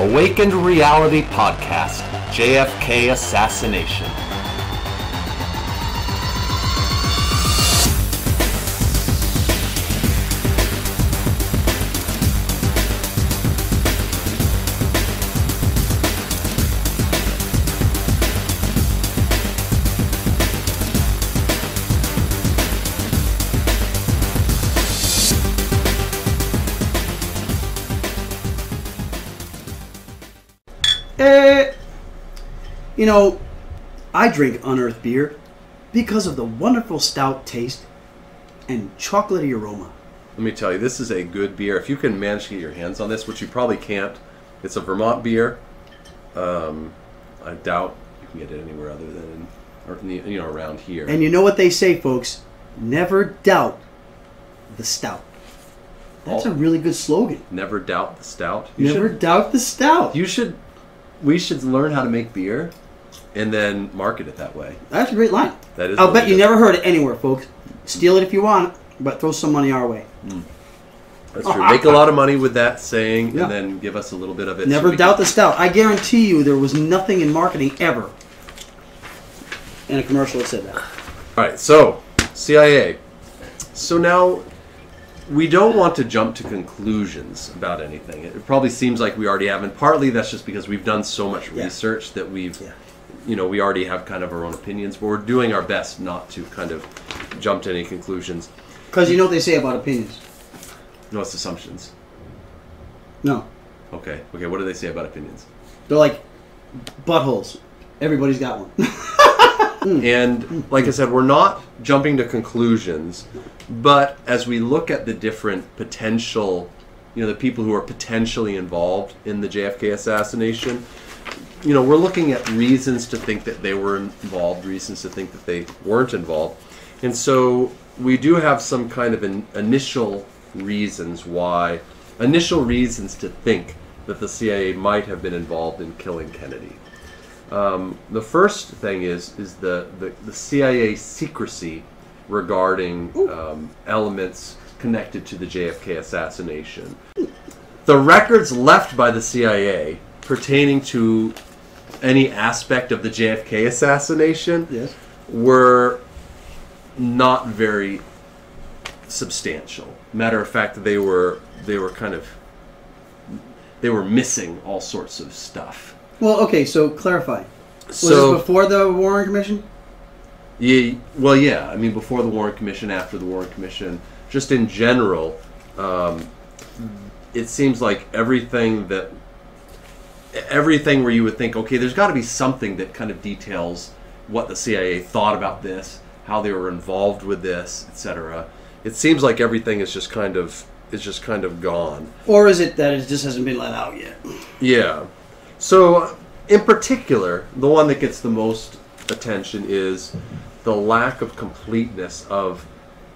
Awakened Reality Podcast JFK Assassination. You know, I drink unearthed beer because of the wonderful stout taste and chocolatey aroma. Let me tell you, this is a good beer. If you can manage to get your hands on this, which you probably can't, it's a Vermont beer. Um, I doubt you can get it anywhere other than in, or in the, you know around here. And you know what they say, folks? Never doubt the stout. That's Oh. a really good slogan. Never doubt the stout. You Never should, doubt the stout. you should. We should learn how to make beer, and then market it that way. That's a great line. That is I'll bet you never heard it anywhere, folks. Steal it if you want, but throw some money our way. Hmm. That's true. Make a lot of money with that saying, Yeah. and then give us a little bit of it. Never we doubt can- the stout. I guarantee you there was nothing in marketing ever in a commercial that said that. All right, so CIA. So now we don't want to jump to conclusions about anything. It probably seems like we already have, and partly that's just because we've done so much Yeah. research that we've, Yeah. You know, we already have kind of our own opinions, but we're doing our best not to kind of jump to any conclusions. Because you know what they say about opinions. No, it's assumptions. No. Okay, okay. What do they say about opinions? They're like buttholes. Everybody's got one. And like I said, we're not jumping to conclusions, but as we look at the different potential, you know, the people who are potentially involved in the JFK assassination, you know, we're looking at reasons to think that they were involved, reasons to think that they weren't involved. And so we do have some kind of an initial reasons why, initial reasons to think that the CIA might have been involved in killing Kennedy. Um, the first thing is is the, the, the CIA secrecy regarding um, elements connected to the JFK assassination. The records left by the CIA pertaining to any aspect of the JFK assassination yes. were not very substantial. Matter of fact, they were they were kind of they were missing all sorts of stuff. Well, okay, so clarify. Was so this before the Warren Commission? Yeah, well, yeah. I mean, before the Warren Commission, after the Warren Commission, just in general, um, it seems like everything that everything where you would think, okay, there's got to be something that kind of details what the CIA thought about this, how they were involved with this, etc. It seems like everything is just kind of is just kind of gone. Or is it that it just hasn't been let out yet? Yeah. So, in particular, the one that gets the most attention is the lack of completeness of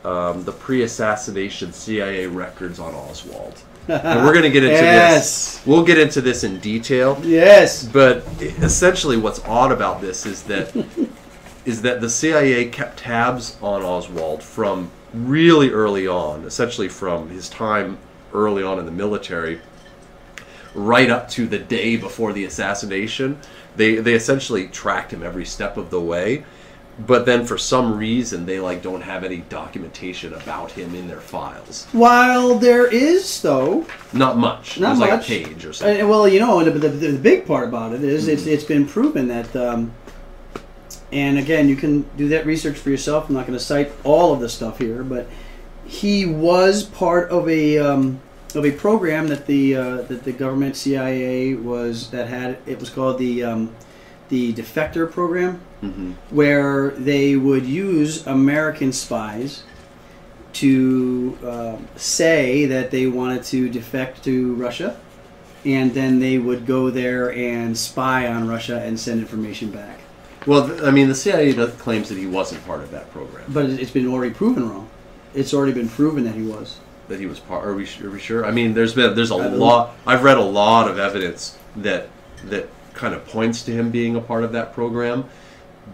um, the pre-assassination CIA records on Oswald. And we're going to get into Yes. this. We'll get into this in detail. Yes. But essentially, what's odd about this is that is that the CIA kept tabs on Oswald from really early on, essentially from his time early on in the military, right up to the day before the assassination. They they essentially tracked him every step of the way. But then, for some reason, they like don't have any documentation about him in their files. While there is, though, Not much. Not There's like a page or something. Uh, well, you know, the, the, the big part about it is it's, it's been proven that, um, and again, you can do that research for yourself. I'm not going to cite all of the stuff here, but he was part of a um, of a program that the uh, that the government CIA was that had it was called the um, the defector program, Mhm. where they would use American spies to um say that they wanted to defect to Russia, and then they would go there and spy on Russia and send information back. Well, th- I mean, the CIA claims that he wasn't part of that program. But it- it's been already proven wrong. It's already been proven that he was. that he was part. Are we, are we sure? I mean, there's been there's a lot. I've read a lot of evidence that that kind of points to him being a part of that program,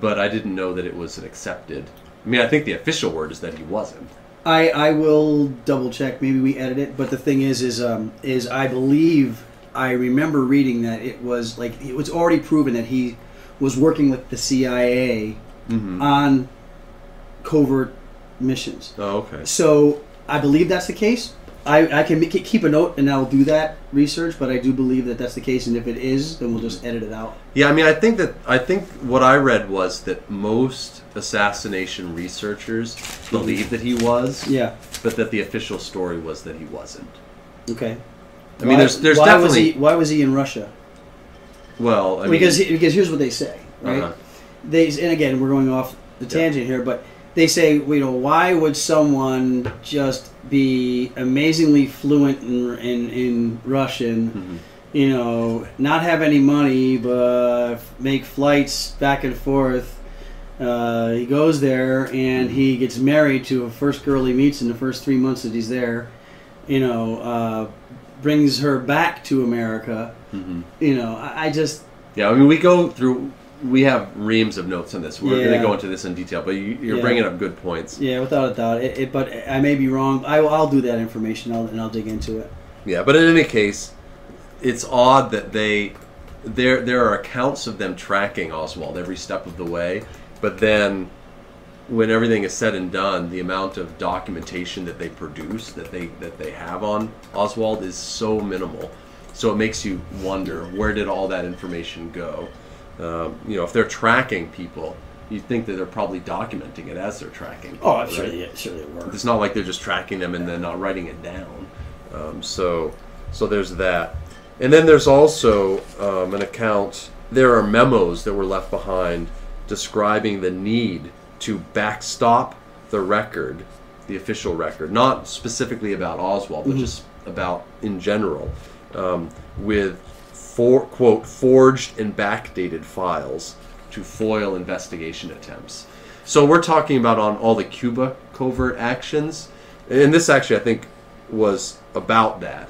but I didn't know that it was an accepted. I mean, I think the official word is that he wasn't. I I will double check. Maybe we edit it. But the thing is, is um is I believe I remember reading that it was like it was already proven that he was working with the CIA Mhm. on covert missions. Oh, okay. So I believe that's the case. I, I can make, keep a note and I'll do that research, but I do believe that that's the case. And if it is, then we'll just edit it out. Yeah, I mean, I think that I think what I read was that most assassination researchers believe that he was, Yeah. but that the official story was that he wasn't. Okay. I mean, there's there's why definitely was he, why was he in Russia? well, I mean, because he- because here's what they say, right? uh-huh. They and again we're going off the tangent here, but they say you know why would someone just be amazingly fluent in in, in Russian, Mhm. you know, not have any money but make flights back and forth. Uh, he goes there and he gets married to a first girl he meets in the first three months that he's there. You know, uh, brings her back to America. Mhm. You know, I, I just Yeah, I mean, we go through. We have reams of notes on this. We're going to go into this in detail, but you, you're Yeah. bringing up good points. Yeah, without a doubt. It, it, but I may be wrong. I, will- I'll do that information I'll, and I'll dig into it. Yeah, but in any case, it's odd that they there there are accounts of them tracking Oswald every step of the way, but then when everything is said and done, the amount of documentation that they produce that they that they have on Oswald is so minimal. So it makes you wonder where did all that information go? Um, you know, if they're tracking people, you think that they're probably documenting it as they're tracking. People, Oh, right? surely, surely it works. It's not like they're just tracking them and then not writing it down. Um, so, so there's that, and then there's also um, an account. There are memos that were left behind describing the need to backstop the record, the official record, not specifically about Oswald, but just about in general, um, with for quote forged and backdated files to foil investigation attempts. So we're talking about on all the Cuba covert actions, and this actually I think was about that.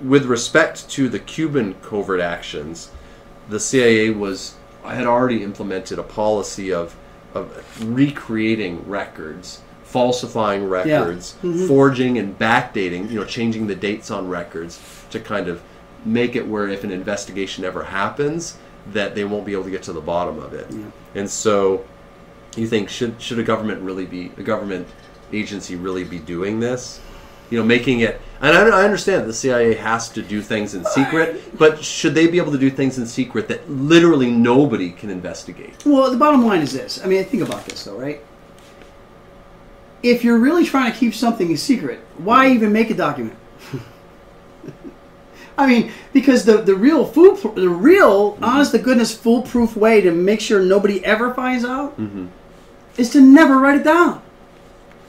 With respect to the Cuban covert actions, the CIA was had already implemented a policy of of recreating records, falsifying records, mm-hmm. forging and backdating, you know, changing the dates on records to kind of make it where if an investigation ever happens, that they won't be able to get to the bottom of it. And so you think should should a government really be a government agency really be doing this? You know, making it. And I, I understand the CIA has to do things in secret, but should they be able to do things in secret that literally nobody can investigate? Well, the bottom line is this. I mean, think about this, though, right? If you're really trying to keep something a secret, why even make a document? I mean, because the the real fool, the real, mm-hmm. honest to goodness, foolproof way to make sure nobody ever finds out mm-hmm. is to never write it down.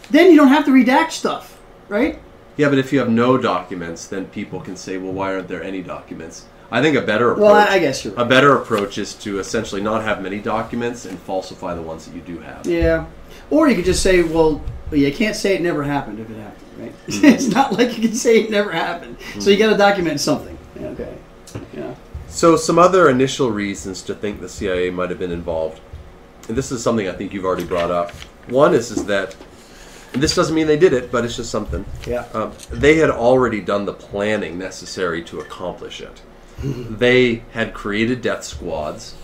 Then you don't have to redact stuff, right? Yeah, but if you have no documents, then people can say, "Well, why aren't there any documents?" I think a better approach. Well, I, guess you're a better approach is to essentially not have many documents and falsify the ones that you do have. Yeah. Or you could just say, well, well, you can't say it never happened if it happened, right? it's not like you can say it never happened. So you got to document something. Okay. Yeah. So, some other initial reasons to think the CIA might have been involved, and this is something I think you've already brought up. One is is that, and this doesn't mean they did it, but it's just something. Yeah. Um, they had already done the planning necessary to accomplish it. they had created death squads.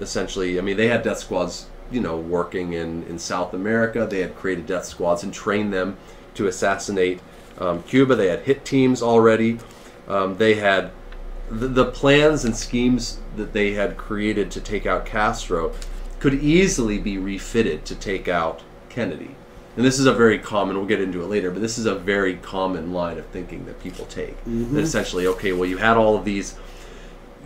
Essentially, I mean, they had death squads, you know, working in, in South America. They had created death squads and trained them to assassinate um, Cuba. They had hit teams already. Um, they had the, the plans and schemes that they had created to take out Castro could easily be refitted to take out Kennedy. And this is a very common, we'll get into it later, but this is a very common line of thinking that people take. That essentially, okay, well, you had all of these,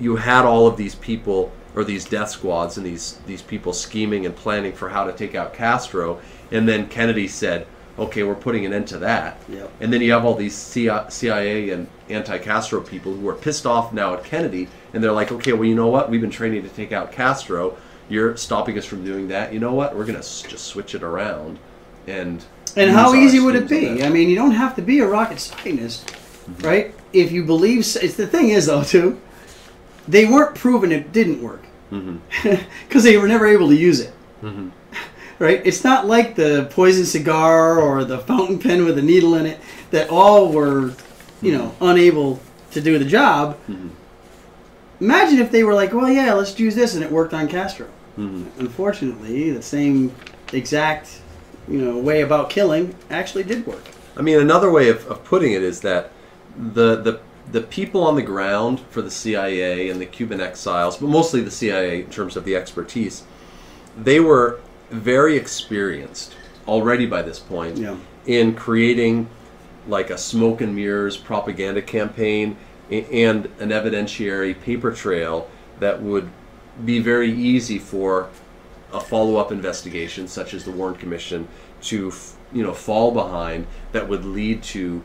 you had all of these people or these death squads and these these people scheming and planning for how to take out Castro, and then Kennedy said, okay, we're putting an end to that. Yep. And then you have all these CIA and anti-Castro people who are pissed off now at Kennedy, and they're like, okay, well, you know what? We've been training to take out Castro. You're stopping us from doing that. You know what? We're gonna just switch it around, and And how easy would it be? I mean, you don't have to be a rocket scientist, mm-hmm. right? If you believe, it's the thing is though too, they weren't proven it didn't work mm-hmm. because they were never able to use it. Mm-hmm. Right? It's not like the poison cigar or the fountain pen with a needle in it that all were, you know, unable to do the job. Mm-hmm. Imagine if they were like, well, yeah, let's use this, and it worked on Castro. Mm-hmm. Unfortunately, the same exact you know way about killing actually did work. I mean, another way of, of putting it is that the, the the people on the ground for the CIA and the Cuban exiles, but mostly the CIA in terms of the expertise, they were very experienced already by this point Yeah. in creating like a smoke and mirrors propaganda campaign and an evidentiary paper trail that would be very easy for a follow-up investigation such as the Warren Commission to you know fall behind that would lead to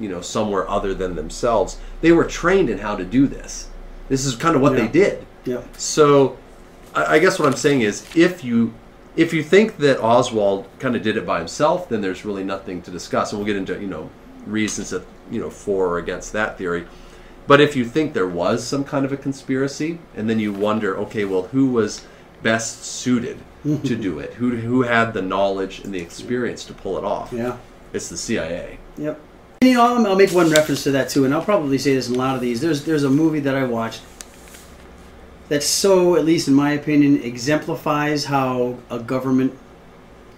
you know somewhere other than themselves they were trained in how to do this this is kind of what Yeah. they did Yeah. so I, I guess what I'm saying is if you if you think that Oswald kind of did it by himself, then there's really nothing to discuss, and we'll get into you know reasons that you know for or against that theory. But if you think there was some kind of a conspiracy, and then you wonder, okay, well, who was best suited to do it? Who who had the knowledge and the experience to pull it off? Yeah. It's the CIA. Yep. You know, I'll, I'll make one reference to that too, and I'll probably say this in a lot of these. There's there's a movie that I watched that so, at least in my opinion, exemplifies how a government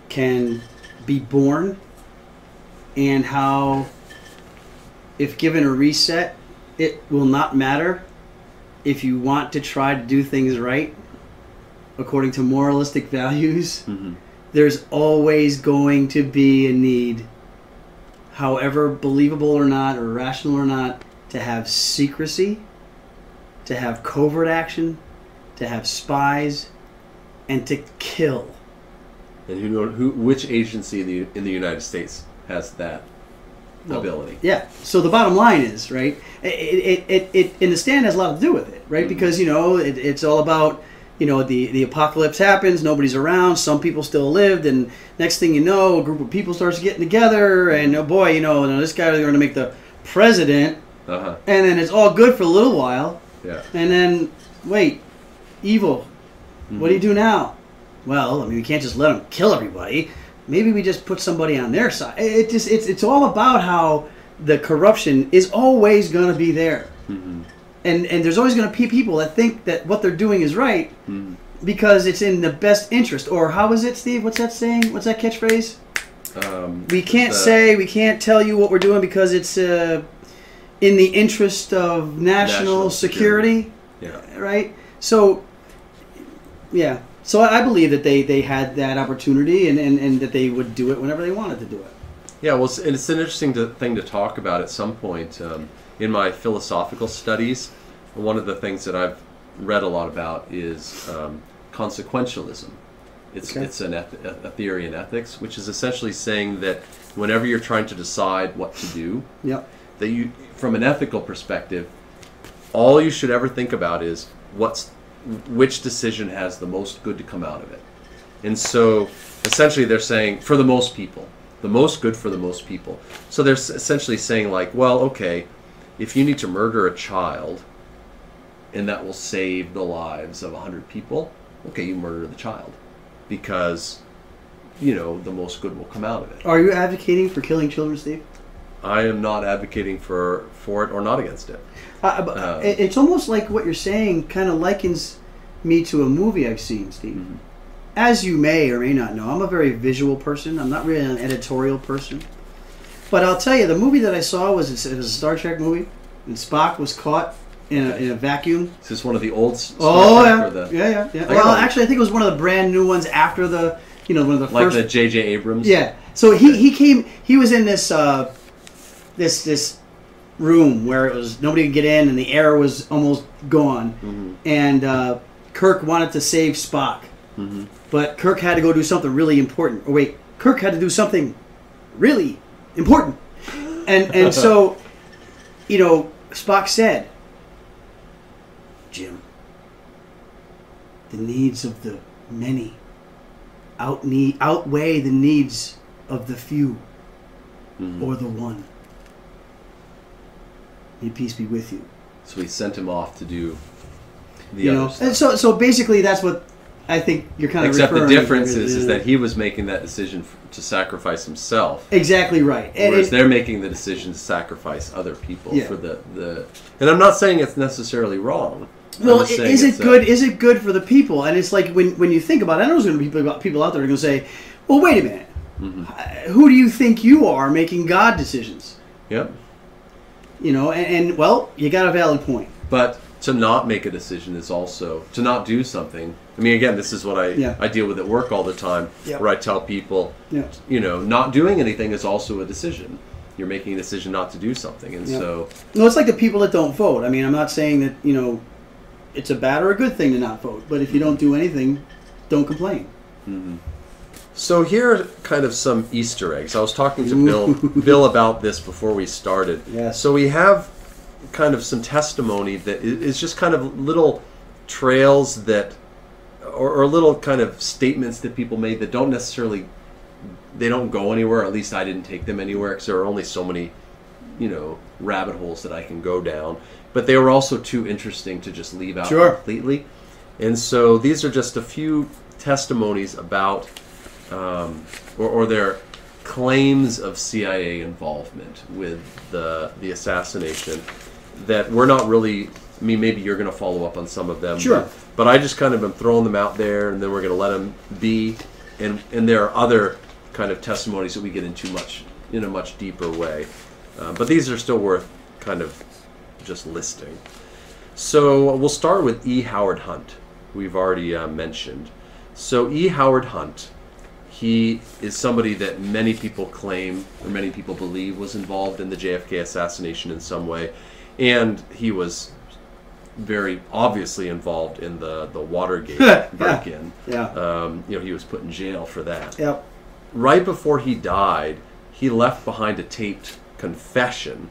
can be born, and how, if given a reset, it will not matter if you want to try to do things right according to moralistic values. Mm-hmm. There's always going to be a need however believable or not, or rational or not, to have secrecy, to have covert action, to have spies, and to kill. And who who which agency in the in the United States has that Well, ability? Yeah. So the bottom line is right. It it it, it and the stand has a lot to do with it, right? Mhm. Because you know it, it's all about you know the the apocalypse happens, nobody's around, some people still lived, and next thing you know, a group of people starts getting together, and oh boy, you know, this guy is going to make the president, Uh huh. and then it's all good for a little while, Yeah. and then wait, evil. What do you do now? Well, I mean, we can't just let them kill everybody. Maybe we just put somebody on their side. It just it's it's all about how the corruption is always going to be there, Mm-hmm. and and there's always going to be people that think that what they're doing is right Mhm. because it's in the best interest. Or how is it, Steve? What's that saying? What's that catchphrase? Um, We can't the- say we can't tell you what we're doing because it's uh, in the interest of national, National security Yeah. right? So, yeah. So I believe that they, they had that opportunity and, and, and that they would do it whenever they wanted to do it. Yeah, well, it's, and it's an interesting to, thing to talk about at some point. Um, in my philosophical studies, one of the things that I've read a lot about is um, consequentialism. It's, Okay. it's an eth- a theory in ethics, which is essentially saying that whenever you're trying to decide what to do, Yep. that you, from an ethical perspective, all you should ever think about is what's which decision has the most good to come out of it. And so essentially they're saying for the most people, the most good for the most people. So they're essentially saying like, well, okay, if you need to murder a child and that will save the lives of 100 people, okay, you murder the child because you know, the most good will come out of it. Are you advocating for killing children, Steve? I am not advocating for for it or not against it. Uh, Um, it's almost like what you're saying kind of likens me to a movie I've seen, Steve. Mhm. As you may or may not know, I'm a very visual person. I'm not really an editorial person. But I'll tell you, the movie that I saw was it was a Star Trek movie, and Spock was caught in a, in a vacuum. Is this one of the old s- Oh Trek yeah, the, yeah, yeah, yeah. Well, actually, I think it was one of the brand new ones after the, you know, one of the like first. the J.J. Abrams? yeah. So he he came. He was in this uh, this this room where it was nobody could get in, and the air was almost gone. Mhm. And uh, Kirk wanted to save Spock, Mhm. but Kirk had to go do something really important. Or wait, Kirk had to do something really important. And and so, you know, Spock said, Jim, the needs of the many out need, outweigh the needs of the few Mhm. or the one. May peace be with you. So he sent him off to do the you other know, stuff. and so so basically that's what I think you're kind of Except the difference is, is that he was making that decision f- to sacrifice himself, exactly right. And whereas it- they're making the decision to sacrifice other people Yeah. for the, the. And I'm not saying it's necessarily wrong. Well, is it it's a- good? Is it good for the people? And it's like when when you think about it, I know there's going to be people, people out there are going to say, "Well, wait a minute, Mm-hmm. Uh, who do you think you are making God decisions?" Yep. You know, and, and well, you got a valid point. But to not make a decision is also to not do something. I mean, again, this is what I Yeah. I deal with at work all the time, Yep. where I tell people, Yeah. you know, not doing anything is also a decision. You're making a decision not to do something, and Yeah. so No, it's like the people that don't vote. I mean, I'm not saying that you know, it's a bad or a good thing to not vote, but if you mm-hmm. don't do anything, don't complain. Mm-hmm. So here are kind of some Easter eggs. I was talking to Bill Bill about this before we started. Yes. So we have kind of some testimony that is just kind of little trails that, or, or little kind of statements that people made that don't necessarily, they don't go anywhere. At least I didn't take them anywhere because there are only so many, you know, rabbit holes that I can go down. But they were also too interesting to just leave out Sure. completely. And so these are just a few testimonies about um, or, or their claims of CIA involvement with the the assassination that we're not really. I mean, maybe you're going to follow up on some of them. Sure. But, but I just kind of am throwing them out there, and then we're going to let them be. And and there are other kind of testimonies that we get into much in a much deeper way. Uh, but these are still worth kind of just listing. So we'll start with E. Howard Hunt, who we've already uh, mentioned. So E. Howard Hunt, he is somebody that many people claim or many people believe was involved in the JFK assassination in some way, and he was very obviously involved in the the Watergate Yeah. break-in. Yeah. Um, you know, he was put in jail for that Yep. right before he died, he left behind a taped confession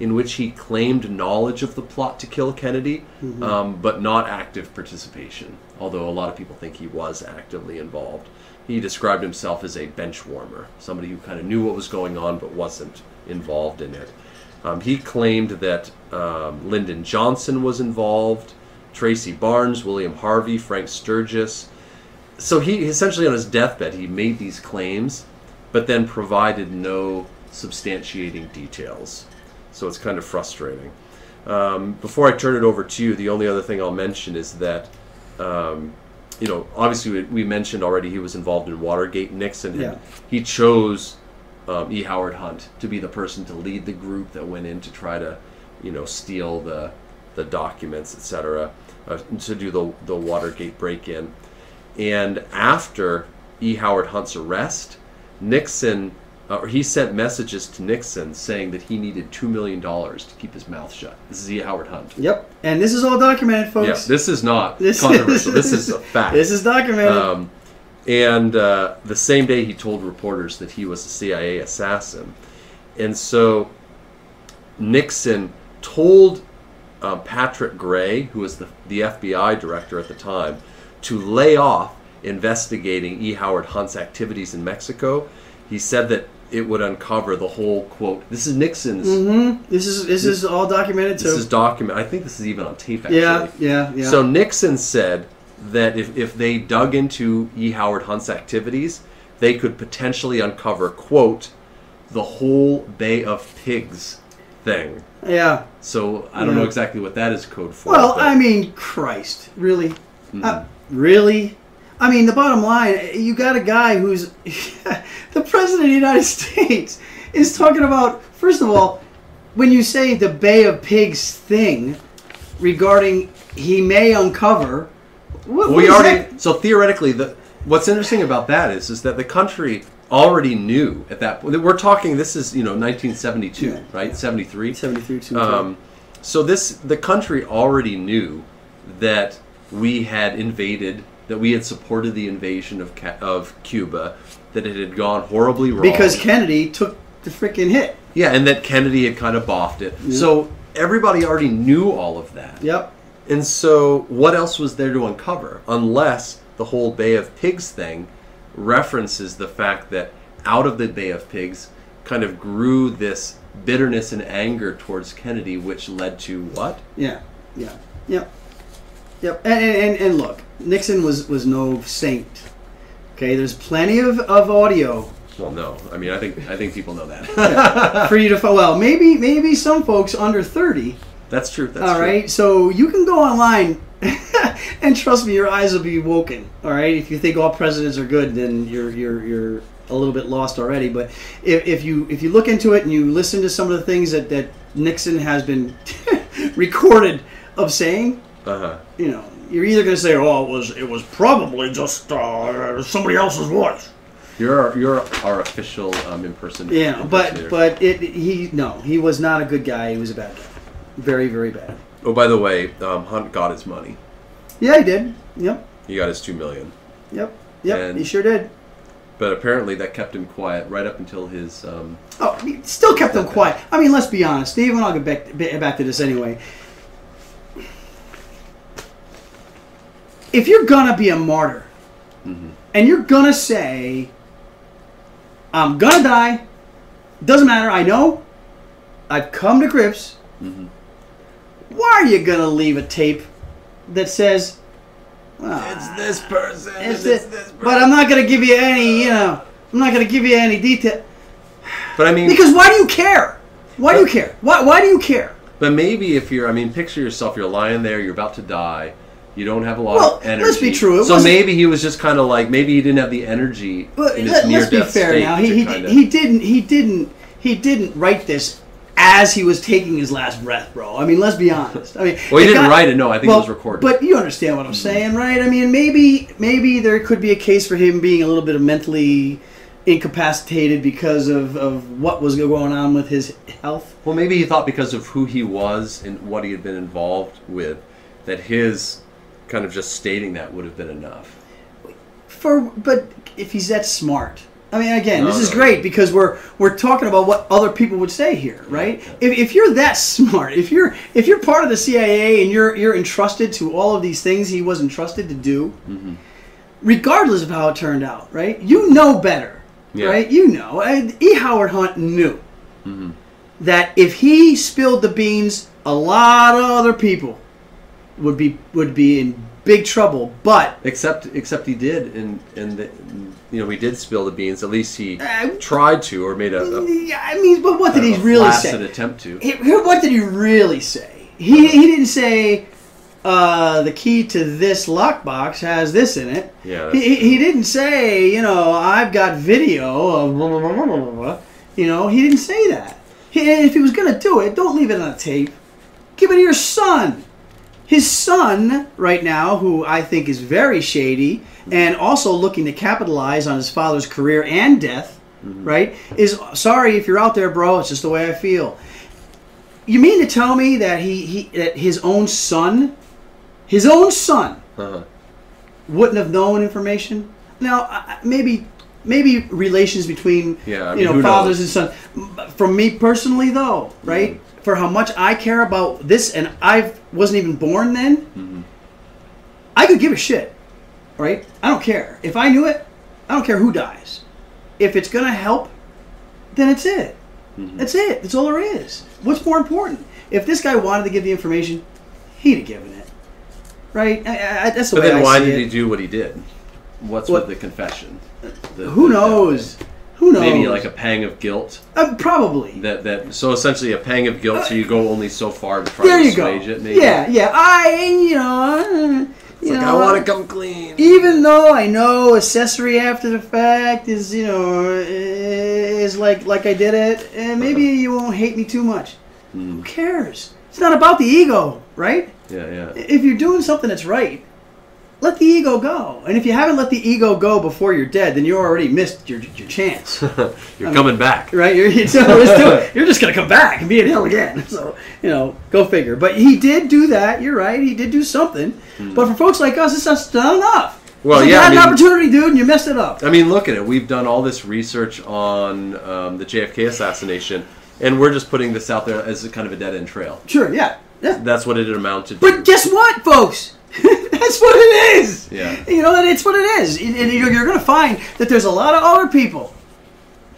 in which he claimed knowledge of the plot to kill Kennedy, um, but not active participation, although a lot of people think he was actively involved. He described himself as a bench warmer, somebody who kind of knew what was going on but wasn't involved in it. Um, he claimed that um, Lyndon Johnson was involved, Tracy Barnes, William Harvey, Frank Sturgis, so he essentially on his deathbed he made these claims but then provided no substantiating details. So it's kind of frustrating. Um, before i turn it over to you the only other thing i'll mention is that um, you know obviously we, we mentioned already he was involved in watergate nixon Yeah. he chose um, e howard hunt to be the person to lead the group that went in to try to you know steal the the documents etc uh, to do the, the watergate break-in and after E. Howard Hunt's arrest, Nixon, uh, or he sent messages to Nixon saying that he needed $2 million to keep his mouth shut. This is E. Howard Hunt. Yep. And this is all documented, folks. Yeah, this is not This controversial. this is a fact. This is documented. Um, and uh, the same day, he told reporters that he was a CIA assassin. And so Nixon told uh, Patrick Gray, who was the, the FBI director at the time, to lay off investigating E. Howard Hunt's activities in Mexico. He said that it would uncover the whole quote. This is Nixon's. hmm This is this is all documented too. This is document. I think this is even on tape. Actually. yeah, yeah, yeah. So Nixon said that if, if they dug into E. Howard Hunt's activities, they could potentially uncover, quote, the whole Bay of Pigs thing. yeah. So I don't know exactly what that is code for. Well, I mean, Christ, really, Mm-hmm. Uh, really. I mean, the bottom line, you got a guy who's the president of the United States is talking about. First of all, when you say the Bay of Pigs thing regarding he may uncover, what, what we is already that? so theoretically the what's interesting about that is is that the country already knew at that point. We're talking. This is you know 1972, Yeah. right? 73. 73 to Um, so this the country already knew that we had invaded, that we had supported the invasion of Ca- of Cuba, that it had gone horribly wrong. because Kennedy took the freaking hit. yeah, and that Kennedy had kind of boffed it. So everybody already knew all of that. Yep. And so, what else was there to uncover? Unless the whole Bay of Pigs thing references the fact that out of the Bay of Pigs kind of grew this bitterness and anger towards Kennedy, which led to what? Yeah. Yeah. Yep. Yep. And, and, and look, Nixon was, was no saint. Okay, there's plenty of, of audio Well, no. I mean, I think I think people know that. for you to follow. Well, maybe maybe some folks under 30. That's true. That's all true. right, so you can go online, and trust me, your eyes will be woken. All right, if you think all presidents are good, then you're you're you're a little bit lost already. But if, if you if you look into it and you listen to some of the things that that Nixon has been recorded of saying, Uh-huh. you know, you're either going to say, "Oh, it was it was probably just uh, somebody else's voice," You're our, you're our official um, in person. yeah, but but it he no, he was not a good guy. He was a bad guy, very very bad. oh, by the way, um, Hunt got his money. Yeah, he did. Yep, He got his two million. yep, yep. And- he sure did. But apparently that kept him quiet right up until his. Um, Oh, he still kept him quiet. I mean, let's be honest, Steve, and I'll get back, back to this anyway. If you're gonna be a martyr, and you're gonna say, "I'm gonna die," doesn't matter. I know. I've come to grips. Why are you gonna leave a tape that says, "Ah, this person. it's this, person. but I'm not gonna give you any, you know, I'm not gonna give you any detail." But I mean, Because why do you care? Why do you care? Why, why do you care? but maybe if you're, I mean, picture yourself. You're lying there. You're about to die. You don't have a lot Well, of energy. let's be true, it so maybe he was just kind of like maybe he didn't have the energy his let, near us be fair now. He, he, kinda- he didn't he didn't he didn't write this as he was taking his last breath, bro. I mean, let's be honest. I mean, Well, he didn't write it, no, I think it was recorded. But you understand what I'm saying, right? I mean, maybe maybe there could be a case for him being a little bit of mentally incapacitated because of, of what was going on with his health. Well, maybe he thought because of who he was and what he had been involved with, that his kind of just stating that would have been enough. For but if he's that smart, I mean, again, No, this is no. great because we're we're talking about what other people would say here, right? If, if you're that smart, if you're if you're part of the CIA and you're you're entrusted to all of these things he was entrusted to do, Mm-hmm. regardless of how it turned out, right? You know better, Yeah. right? You know, and E. Howard Hunt knew Mm-hmm. that if he spilled the beans, a lot of other people would be would be in big trouble. But Except, except he did, and and the, you know, he did spill the beans. At least he Uh, tried to, or made a, a, Yeah, I mean, but what did he really say? attempt to. He- What did he really say? He, he didn't say uh, the key to this lockbox has this in it. Yeah, He, he, didn't say, you know, I've got video of blah, blah, blah, blah, blah, blah. You know, he didn't say that. He, if he was going to do it, don't leave it on a tape. Give it to your son. His son, right now, who I think is very shady and also looking to capitalize on his father's career and death, right, is sorry if you're out there, bro. It's just the way I feel. You mean to tell me that he, he that his own son, his own son, Uh-huh. wouldn't have known information? Now, maybe maybe relations between Yeah, I you mean, know fathers knows? and sons. From me personally, though, right? For how much I care about this, and I wasn't even born then, Mm-hmm. I could give a shit, right? I don't care if I knew it. I don't care who dies. If it's gonna help, then it's it. Mm-hmm. That's it. That's all there is. What's more important? If this guy wanted to give the information, he'd have given it, right? I, I, that's the But way then I why did it. he do what he did? What's What- with the confession? The- Who the- knows? Who knows? Maybe like a pang of guilt. Uh, probably. That that so essentially a pang of guilt. So you go only so far to try there to you go. assuage it. Maybe. Yeah, yeah. I, you know, uh, It's you like know, I want to come clean. even though I know accessory after the fact is, you know, is like like I did it, and maybe you won't hate me too much. Hmm. Who cares? It's not about the ego, right? Yeah, yeah. If you're doing something that's right, let the ego go. And if you haven't let the ego go before you're dead, then you already missed your your chance. You're coming back. right? You're, still, you're just gonna come back and be in hell again. So you know, go figure. But he did do that. You're right. He did do something. But for folks like us, it's just not enough. Well, yeah, you I had mean- an opportunity, dude, and you messed it up. I mean, look at it. We've done all this research on um, the JFK assassination, and we're just putting this out there as a kind of a dead end trail. Sure, yeah, yeah. That's what it amounted to. But guess what, folks? That's what it is. Yeah. You know, it's what it is. And you're, going to find that there's a lot of other people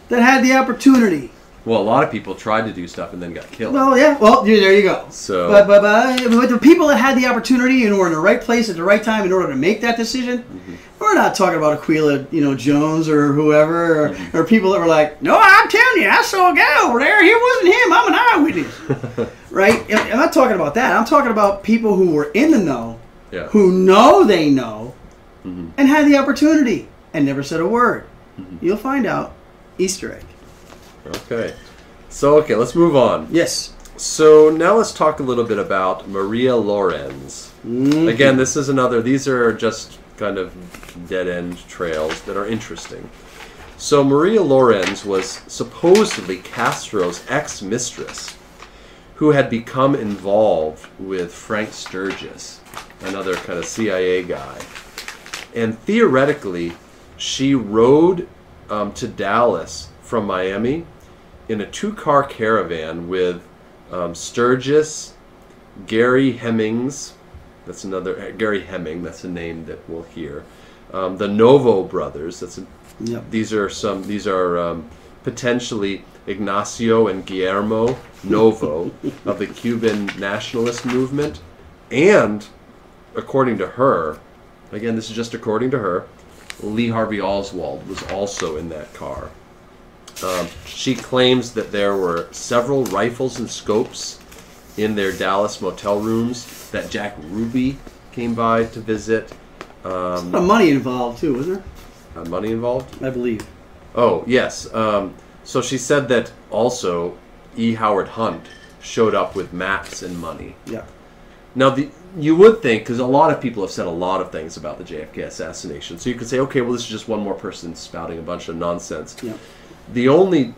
that had the opportunity Well, a lot of people tried to do stuff and then got killed. Well, yeah. Well, there you go. So- but but, but but the people that had the opportunity and were in the right place at the right time in order to make that decision, Mm-hmm. we're not talking about Aquila, you know, Jones or whoever, or, Mm-hmm. or people that were like, no, I'm telling you, I saw a guy over there. He wasn't him. I'm an eyewitness. right? I'm not talking about that. I'm talking about people who were in the know, yeah. who know they know, Mm-hmm. and had the opportunity and never said a word. You'll find out. Easter egg. Okay. So okay, let's move on. Yes. So now let's talk a little bit about Marita Lorenz. Mm-hmm. Again, this is another. These are just kind of dead end trails that are interesting. So Marita Lorenz was supposedly Castro's ex mistress, who had become involved with Frank Sturgis, another kind of CIA guy. And theoretically, she rode um, to Dallas from Miami in a two car caravan with um, Sturgis, Gary Hemmings, that's another, uh, Gary Hemming, that's a name that we'll hear. Um, the Novo brothers, that's a, Yep. these are some, these are um, potentially Ignacio and Guillermo Novo of the Cuban nationalist movement. And, according to her, again, this is just according to her, Lee Harvey Oswald was also in that car. Um, she claims that there were several rifles and scopes in their Dallas motel rooms that Jack Ruby came by to visit. A lot of money involved too, wasn't Uh, money involved? I believe. Oh, yes. Um, so she said that also E. Howard Hunt showed up with maps and money. Yeah. Now, the, you would think, because a lot of people have said a lot of things about the JFK assassination, so you could say, okay, well, this is just one more person spouting a bunch of nonsense. Yeah. The only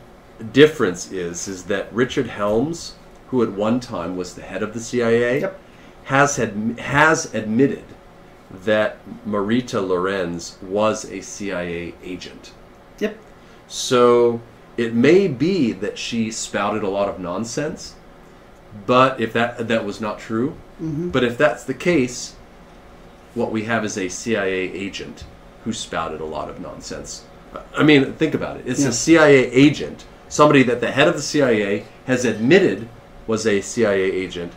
difference is, is that Richard Helms, who at one time was the head of the CIA, Yep. has had, has admitted that Marita Lorenz was a CIA agent. Yep. So it may be that she spouted a lot of nonsense, but if that that was not true, mm-hmm. but if that's the case, what we have is a CIA agent who spouted a lot of nonsense. I mean, think about it. It's Yeah. a CIA agent, somebody that the head of the CIA has admitted was a CIA agent,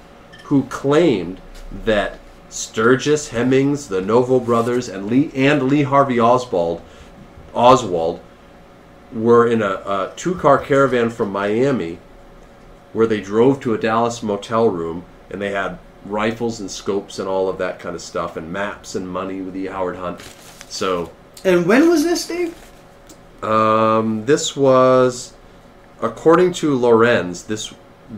who claimed that Sturgis, Hemmings, the Novo brothers, and Lee and Lee Harvey Oswald, Oswald, were in a, a two-car caravan from Miami, where they drove to a Dallas motel room, and they had rifles and scopes and all of that kind of stuff, and maps and money with the Howard Hunt. So And when was this, Dave? um, this was, according to Lorenz, this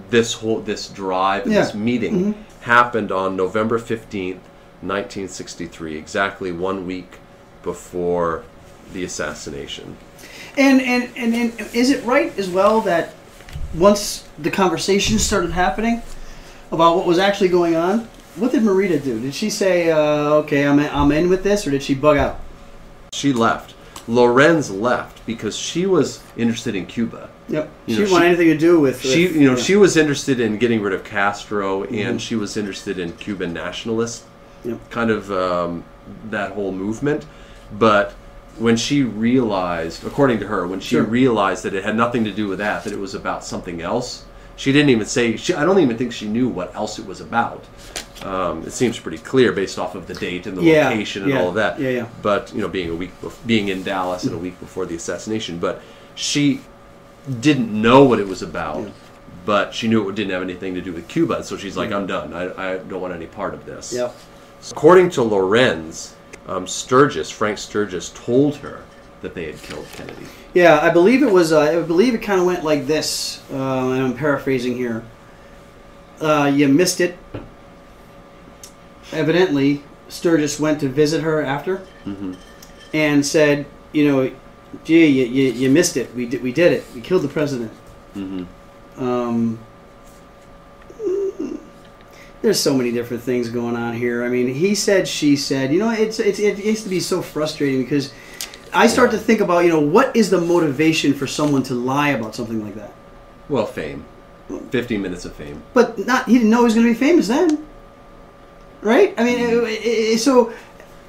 this whole this drive, Yeah. this meeting happened on November fifteenth, nineteen sixty three, exactly one week before the assassination. And, and and and is it right as well that once the conversation started happening about what was actually going on, what did Marita do? Did she say, uh, "Okay, I'm in, I'm in with this," or did she bug out? She left. Lorenz left because she was interested in Cuba. Yep. You she know, didn't want she- anything to do with. She, with- you know, yeah. she was interested in getting rid of Castro, and Mm-hmm. she was interested in Cuban nationalist Yep. kind of um, that whole movement. But when she realized, according to her, when she Sure. realized that it had nothing to do with that, that it was about something else, she didn't even say. She, I don't even think she knew what else it was about. Um, it seems pretty clear based off of the date and the Yeah, location and yeah, all of that. yeah, yeah. But you know, being a week, bef- being in Dallas and a week before the assassination, but she didn't know what it was about. Yeah. But she knew it didn't have anything to do with Cuba, so she's like, "I'm done. I, I don't want any part of this." Yep. According to Lorenz, um, Sturgis, Frank Sturgis, told her that they had killed Kennedy. Yeah, I believe it was. Uh, I believe it kind of went like this. Uh, and I'm paraphrasing here. Uh, you missed it. Evidently, Sturgis went to visit her after, Mm-hmm. and said, "You know, gee, you, you, you missed it. We did we did it. We killed the president." Mm-hmm. Um, there's so many different things going on here. I mean, he said, she said. You know, it's, it's it used to be so frustrating because I start to think about, you know, what is the motivation for someone to lie about something like that? Well, fame. 15 minutes of fame. But not he didn't know he was going to be famous then, right? I mean, it, it, it- so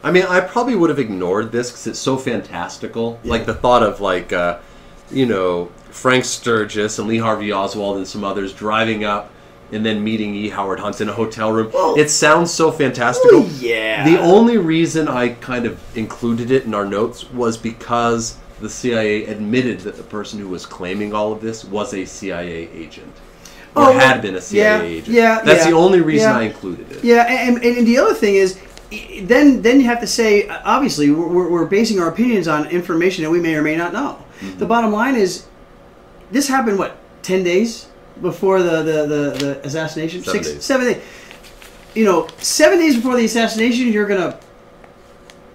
I mean, I probably would have ignored this because it's so fantastical. Yeah. Like the thought of like, uh, you know, Frank Sturgis and Lee Harvey Oswald and some others driving up and then meeting E. Howard Hunt in a hotel room. Well- it sounds so fantastical. Yeah. The only reason I kind of included it in our notes was because the CIA admitted that the person who was claiming all of this was a CIA agent. Or Oh, had been a CIA yeah, agent. yeah, That's yeah, the only reason yeah. I included it. Yeah, and, and, and the other thing is, then then you have to say, obviously, we're, we're- we're basing our opinions on information that we may or may not know. Mm-hmm. The bottom line is, this happened what ten days before the the, the, the assassination? Seven Six, days. seven days. You know, seven days before the assassination, you're gonna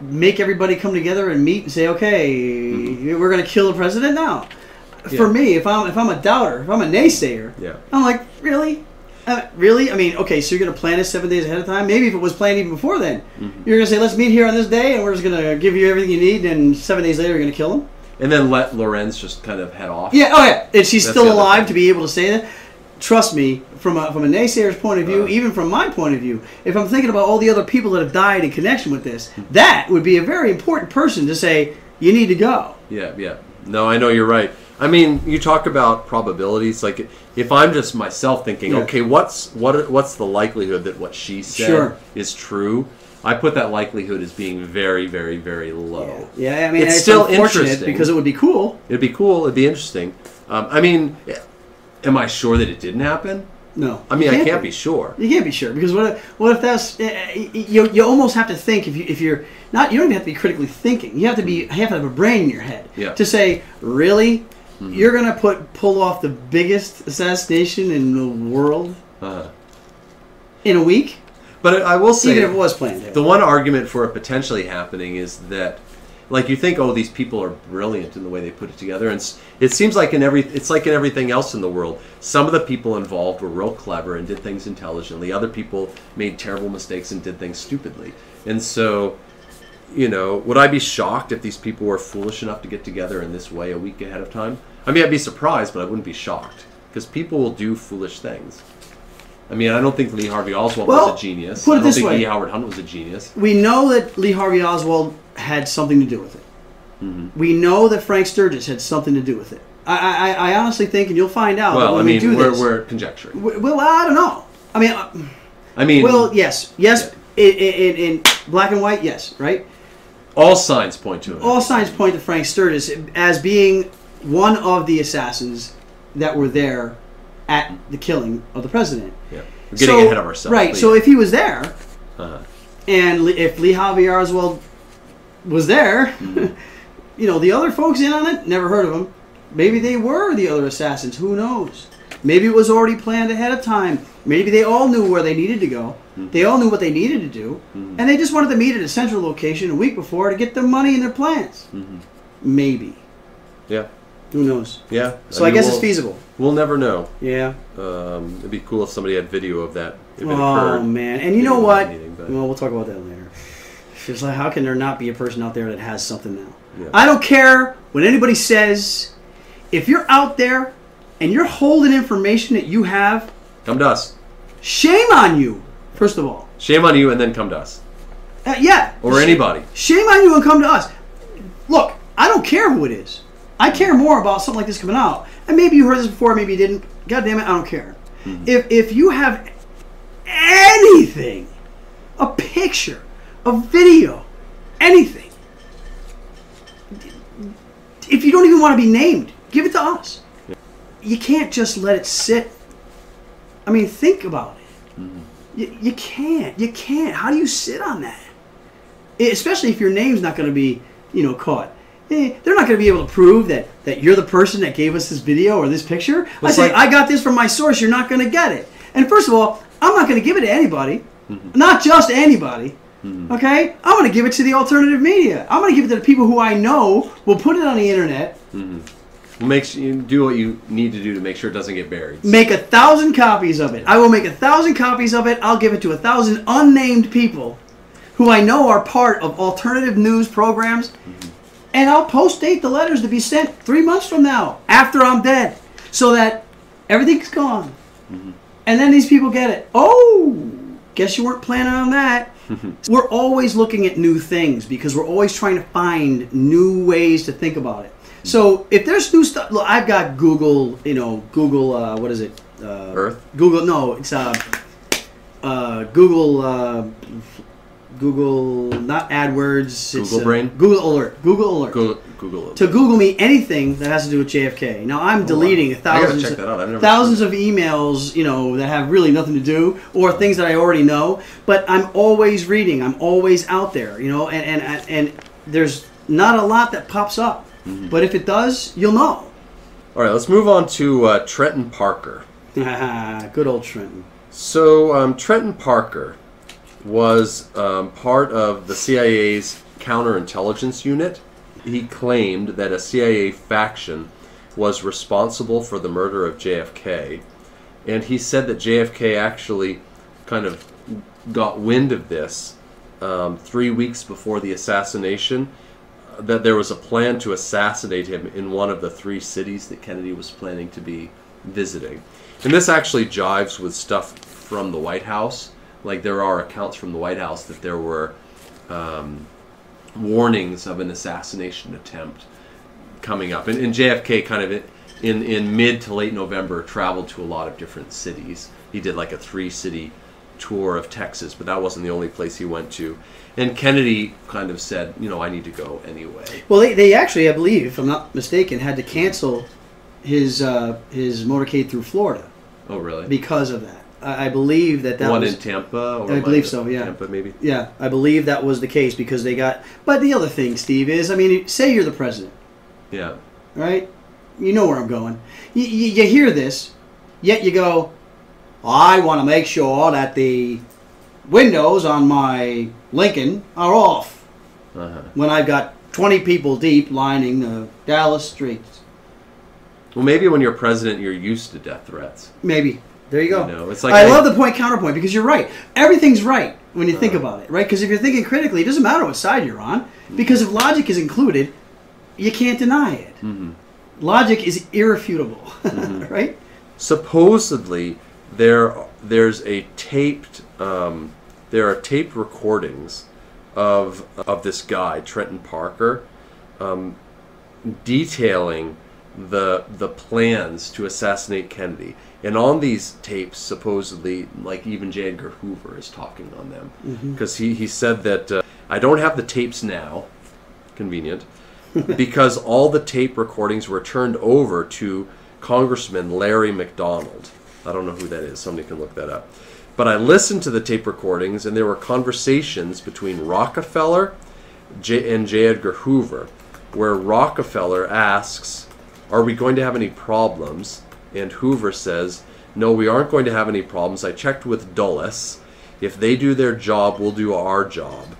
make everybody come together and meet and say, okay, we're gonna kill the president now. For Mm-hmm. Me, if I'm if I'm a doubter, if I'm a naysayer, Yeah. I'm like, really? Uh, really? I mean, okay, so you're going to plan it seven days ahead of time? Maybe if it was planned even before then. Mm-hmm. You're going to say, let's meet here on this day, and we're just going to give you everything you need, and seven days later, you're going to kill him? And then let Lorenz just kind of head off. Yeah, oh yeah. And she's That's still alive to be able to say that. Trust me, from a, from a naysayer's point of view, Uh. even from my point of view, if I'm thinking about all the other people that have died in connection with this, that would be a very important person to say, you need to go. Yeah, yeah. No, I know you're right. I mean, you talk about probabilities. Like, if I'm just myself thinking, Yeah. okay, what's what what's the likelihood that what she said Sure. is true? I put that likelihood as being very, very, very low. Yeah, I mean, It's it's, still interesting. because it would be cool. It'd be cool. It'd be interesting. Um, I mean, am I sure that it didn't happen? No. I mean, You I can't be sure. You can't be sure because what if, what if that's eh, eh, you, you almost have to think if you if you're not you don't even have to be critically thinking you have to be you have to have a brain in your head Yeah. to say really Mm-hmm. you're gonna put pull off the biggest assassination in the world Uh, in a week but I will say, even if it was planned The one argument for it potentially happening is that, like, you think, oh, these people are brilliant in the way they put it together, and it seems like in every, it's like in everything else in the world. Some of the people involved were real clever and did things intelligently. Other people made terrible mistakes and did things stupidly. And so, you know, would I be shocked if these people were foolish enough to get together in this way a week ahead of time? I mean, I'd be surprised, but I wouldn't be shocked because people will do foolish things. I mean, I don't think Lee Harvey Oswald Well, was a genius. put it I don't this think way. Lee Howard Hunt was a genius. we know that Lee Harvey Oswald had something to do with it Mm-hmm. we know that Frank Sturgis had something to do with it I, I, I honestly think and you'll find out Well, I we mean, do we're, this we're conjecturing. w- well I don't know I mean uh, I mean, Well, yes, yes, in, in, in black and white, yes, right. all signs point to it. All signs point to Frank Sturgis as being one of the assassins that were there at the killing of the president. yeah. We're getting So- ahead of ourselves. right? So yeah. if he was there, Uh-huh. and if Lee Harvey Oswald was there, Mm-hmm. you know, the other folks in on it, never heard of them. Maybe they were the other assassins. Who knows? Maybe it was already planned ahead of time. Maybe they all knew where they needed to go. Mm-hmm. They all knew what they needed to do, and they just wanted to meet at a central location a week before to get their money and their plans. Mm-hmm. Maybe. yeah, Who knows? yeah. So I, mean, guess we'll, it's feasible. We'll never know. Yeah. Um, it'd be cool if somebody had video of that Oh man! And you know what? meeting, Well, we'll talk about that later. It's like, how can there not be a person out there that has something now? Yeah. I don't care what anybody says. If you're out there and you're holding information that you have, Come to us. shame on you. First of all, Shame on you, and then come to us uh, yeah, or anybody. Shame on you and come to us. Look, I don't care who it is. I care more about something like this coming out. And maybe you heard this before, maybe you didn't. God damn it, I don't care. If if you have anything, a picture, a video, anything, if you don't even want to be named, give it to us. You can't just let it sit. I mean, think about it. You, you can't. You can't. How do you sit on that? Eh, Especially if your name's not going to be, you know, caught. Eh, They're not going to be able to prove that, that you're the person that gave us this video or this picture. I say, like- I got this from my source. You're not going to get it. And first of all, I'm not going to give it to anybody. Mm-hmm. Not just anybody. Mm-hmm. Okay? I'm going to give it to the alternative media. I'm going to give it to the people who I know will put it on the internet mm-hmm. Make sure you do what you need to do to make sure it doesn't get buried. make a thousand copies of it. I will make a thousand copies of it. I'll give it to a thousand unnamed people who I know are part of alternative news programs. And I'll post date the letters to be sent three months from now, after I'm dead, so that everything's gone. And then these people get it. Oh, guess you weren't planning on that. we're always looking at new things because we're always trying to find new ways to think about it. So if there's new stuff, look, I've got Google. You know, Google. Uh, what is it? Uh, Earth? Google. No, it's uh, uh, Google. Google, not AdWords. it's, Google uh, Brain? Google Alert. Google Alert. Google, Google it. to Google me anything that has to do with JFK. Now I'm deleting Oh, wow. Thousands, check that out. I've never thousands of emails, you know, that have really nothing to do, or things that I already know. But I'm always reading. I'm always out there, you know, and and and there's not a lot that pops up, Mm-hmm. but if it does, you'll know. All right, let's move on to uh, Trenton Parker. Good old Trenton. So um, Trenton Parker was um, part of the CIA's counterintelligence unit. He claimed that a CIA faction was responsible for the murder of JFK, and he said that JFK actually kind of got wind of this um, three weeks before the assassination. uh, That there was a plan to assassinate him in one of the three cities that Kennedy was planning to be visiting. And this actually jives with stuff from the White House. Like there are accounts from the White House that there were um, warnings of an assassination attempt coming up. And, and JFK kind of in, in mid to late November traveled to a lot of different cities. He did like a three city tour of Texas, but that wasn't the only place he went to. And Kennedy kind of said, you know, I need to go anyway. Well, they, they actually, I believe, if I'm not mistaken, had to cancel his uh, his motorcade through Florida Oh, really? because of that. I, I believe that that One was in Tampa? Or I believe so, yeah. Tampa, maybe? Yeah, I believe that was the case because they got. But the other thing, Steve, is I mean, say you're the president, Yeah. right? You know where I'm going. You, you, you hear this, yet you go, I want to make sure that the windows on my Lincoln are off Uh-huh. when I've got 20 people deep lining the Dallas streets. Well, maybe when you're president, you're used to death threats. Maybe. There you go. You know, it's like I, I- love the point counterpoint because you're right. Everything's right when you think Uh-huh. about it, right? Because if you're thinking critically, it doesn't matter what side you're on. Because if logic is included, you can't deny it. Mm-hmm. Logic is irrefutable, right? supposedly there there's a taped um, there are taped recordings of of this guy Trenton Parker um, detailing the the plans to assassinate Kennedy and on these tapes supposedly like even J. Edgar Hoover is talking on them because he, he said that uh, I don't have the tapes now convenient because all the tape recordings were turned over to Congressman Larry McDonald. I don't know who that is. Somebody can look that up. But I listened to the tape recordings, and there were conversations between Rockefeller J- and J. Edgar Hoover, where Rockefeller asks, Are we going to have any problems? And Hoover says, No, we aren't going to have any problems. I checked with Dulles. If they do their job, we'll do our job.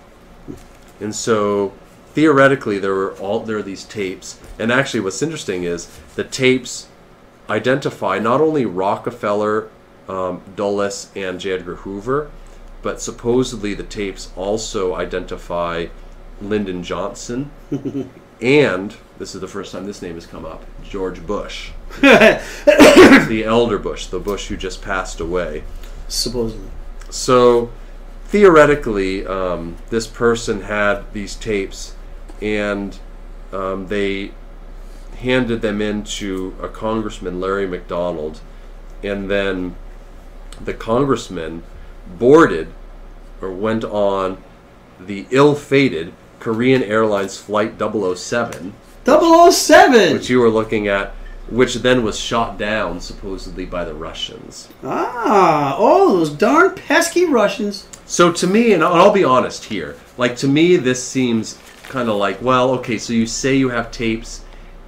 And so theoretically there were all there are these tapes. And actually what's interesting is the tapes identify not only Rockefeller, um, Dulles, and J. Edgar Hoover, but supposedly the tapes also identify Lyndon Johnson and this is the first time this name has come up, George Bush. the elder Bush, the Bush who just passed away. Supposedly. So theoretically, um, this person had these tapes, and um, they handed them in to a congressman, Larry McDonald, and then the congressman boarded or went on the ill-fated Korean Airlines flight 007, 007! which you were looking at, which then was shot down supposedly by the Russians. ah, all those darn pesky Russians. So to me, and I'll be honest here, like to me, this seems kind of like, well, okay, so you say you have tapes,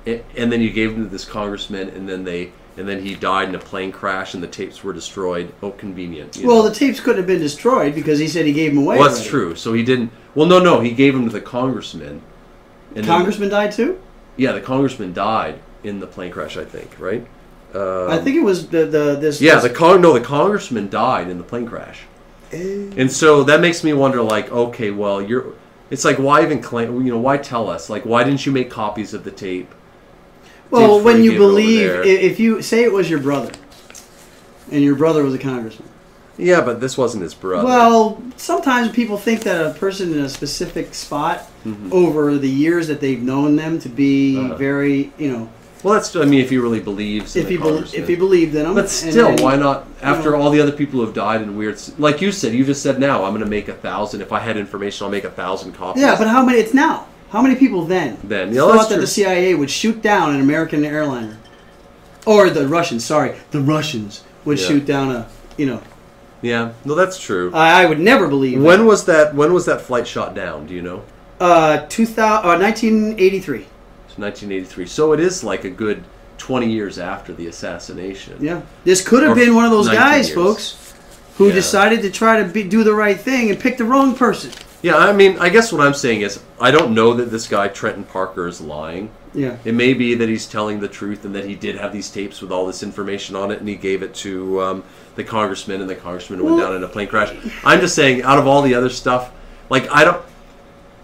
and then you gave them to this congressman, and then they, and then he died in a plane crash, and the tapes were destroyed. Oh, convenient. Well, know. the tapes couldn't have been destroyed because he said he gave them away. well, that's already. true. So he didn't. Well, no, no, he gave them to the congressman. And then- Congressman died too? yeah, the congressman died in the plane crash. I think, right? Um, I think it was the, the this. Yeah, this- the con no, the congressman died in the plane crash, and so that makes me wonder. Like, okay, well, you're. It's like why even claim? You know, why tell us? Like, why didn't you make copies of the tape? Well, when you Free give it over believe, if you say it was your brother, and your brother was a congressman, Yeah, but this wasn't his brother. Well, sometimes people think that a person in a specific spot over the years that they've known them to be Mm-hmm. Uh-huh. very, you know, well, that's. I mean, if he really believes. If he congressman. if he believed in them. But still, and- why not? After know. all the other people who have died in weird, like you said, you just said now I'm going to make a thousand. If I had information, I'll make a thousand copies. Yeah, but how many? It's now. How many people then? Then, yeah, thought that the CIA would shoot down an American airliner, or the Russians. Sorry, the Russians would Yeah. shoot down a. You know, yeah, no, that's true. I, I would never believe. when was that? When was that flight shot down? Do you know? Uh, 2000, uh, 1983. It's 1983. So it is like a good 20 years after the assassination. Yeah, this could have Or been one of those guys, years. folks, who Yeah. decided to try to be, do the right thing and pick the wrong person. Yeah, I mean, I guess what I'm saying is, I don't know that this guy Trenton Parker is lying. Yeah. It may be that he's telling the truth and that he did have these tapes with all this information on it, and he gave it to um, the congressman, and the congressman went down in a plane crash. I'm just saying, out of all the other stuff, like I don't,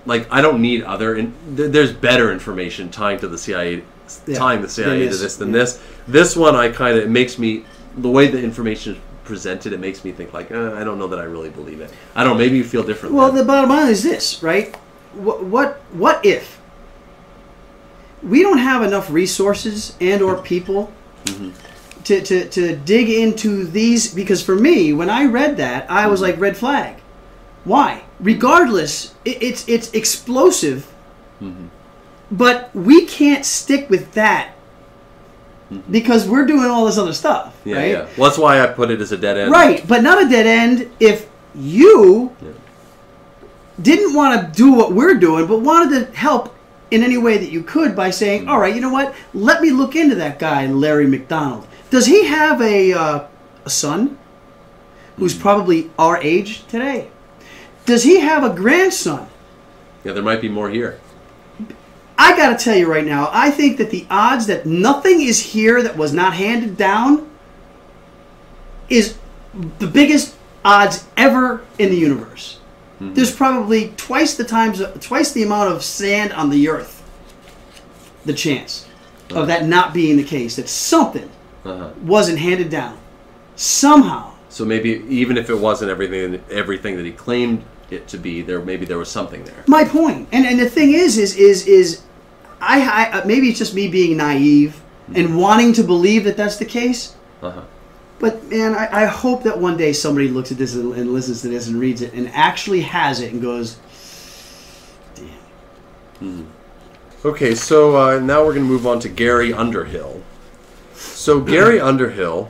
like I don't need other, and th- there's better information tying to the CIA, Yeah, tying the CIA to this, this than yeah. this. This one, I kind of it makes me the way the information is presented, it makes me think like eh, I don't know that I really believe it. I don't. know, Maybe you feel different. Well, the bottom line is this, right? What what what if we don't have enough resources and or people mm-hmm. to, to, to dig into these? Because for me, when I read that, I was mm-hmm. like, red flag. Why? Regardless, it, it's it's explosive, mm-hmm. but we can't stick with that because we're doing all this other stuff, yeah, right? yeah. Well, that's why I put it as a dead end. Right, but not a dead end if you Yeah. didn't want to do what we're doing, but wanted to help in any way that you could by saying, Mm-hmm. "All right, you know what? Let me look into that guy, Larry McDonald. Does he have a uh, a son who's Mm-hmm. probably our age today? Does he have a grandson?" Yeah, there might be more here. I got to tell you right now, I think that the odds that nothing is here that was not handed down is the biggest odds ever in the universe. There's probably twice the times, twice the amount of sand on the earth. The chance of that not being the case, that something Uh-huh. wasn't handed down somehow. So maybe even if it wasn't everything everything that he claimed it to be, there maybe there was something there. My point, and and the thing is, is is is, I, I uh, maybe it's just me being naive and wanting to believe that that's the case. Uh-huh. But man, I, I hope that one day somebody looks at this and, and listens to this and reads it and actually has it and goes, "Damn." Okay, so uh, now we're going to move on to Gary Underhill. So Gary Underhill,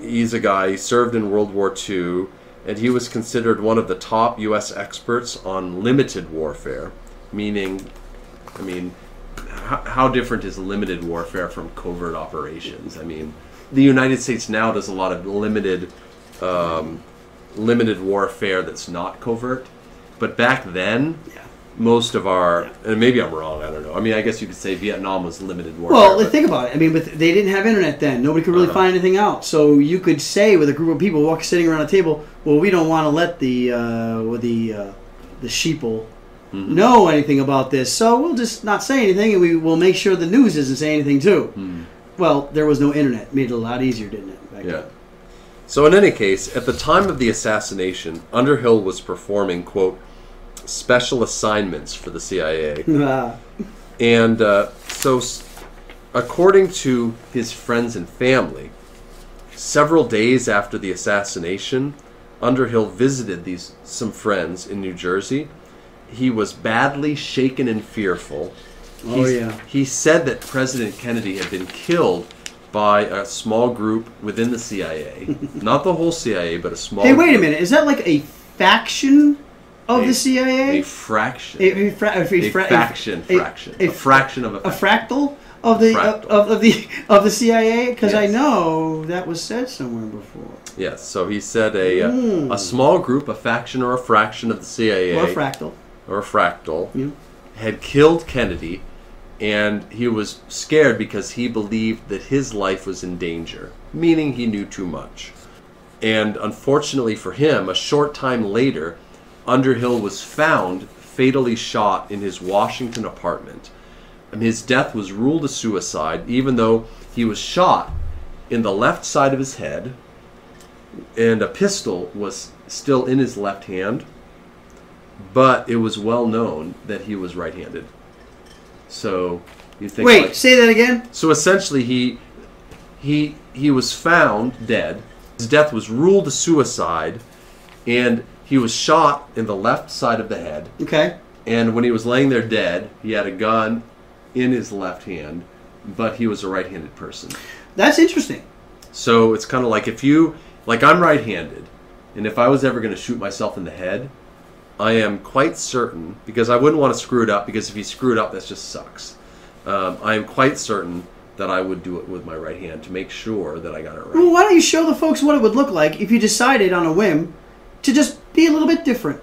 he's a guy. He served in World War II, and he was considered one of the top U.S. experts on limited warfare, meaning, I mean, how, how different is limited warfare from covert operations? I mean, the United States now does a lot of limited, um, limited warfare that's not covert, but back then Yeah. most of our and maybe I'm wrong. I don't know. I mean, I guess you could say Vietnam was limited warfare. Well, but- think about it. I mean, but they didn't have internet then. Nobody could really Uh-huh. find anything out. So you could say with a group of people walking sitting around a table, "Well, we don't want to let the uh, with the uh, the sheeple Mm-hmm. know anything about this, so we'll just not say anything, and we will make sure the news doesn't say anything too." Well, there was no internet. Made it a lot easier, didn't it? back yeah. So in any case, at the time of the assassination, Underhill was performing quote special assignments for the CIA. Ah, and uh, so according to his friends and family, several days after the assassination, Underhill visited these some friends in New Jersey. He was badly shaken and fearful. Oh, He's- yeah. He said that President Kennedy had been killed by a small group within the CIA, not the whole CIA, but a small. hey, wait a group, minute. Is that like a faction of A- the CIA? A fraction. A, a, fra- a, a fra- faction. a- fraction. a- A, fraction of a. a fractal of the Fractal. of, of the of the CIA because I Yes. know that was said somewhere before. Yes. So he said a uh, a small group, a faction or a fraction of the CIA, Or fractal. Or a fractal, Yeah. had killed Kennedy, and he was scared because he believed that his life was in danger, meaning he knew too much. And unfortunately for him, a short time later, Underhill was found fatally shot in his Washington apartment. And his death was ruled a suicide, even though he was shot in the left side of his head and a pistol was still in his left hand, but it was well known that he was right-handed. So you think Wait, like- say that again. so essentially, he he he was found dead. His death was ruled a suicide, and he was shot in the left side of the head. Okay. And when he was laying there dead, he had a gun in his left hand, but he was a right-handed person. That's interesting. So it's kind of like if you like I'm right-handed, and if I was ever going to shoot myself in the head, I am quite certain because I wouldn't want to screw it up because if you screw it up, that just sucks. Um, I am quite certain that I would do it with my right hand to make sure that I got it right. Well, why don't you show the folks what it would look like if you decided on a whim to just be a little bit different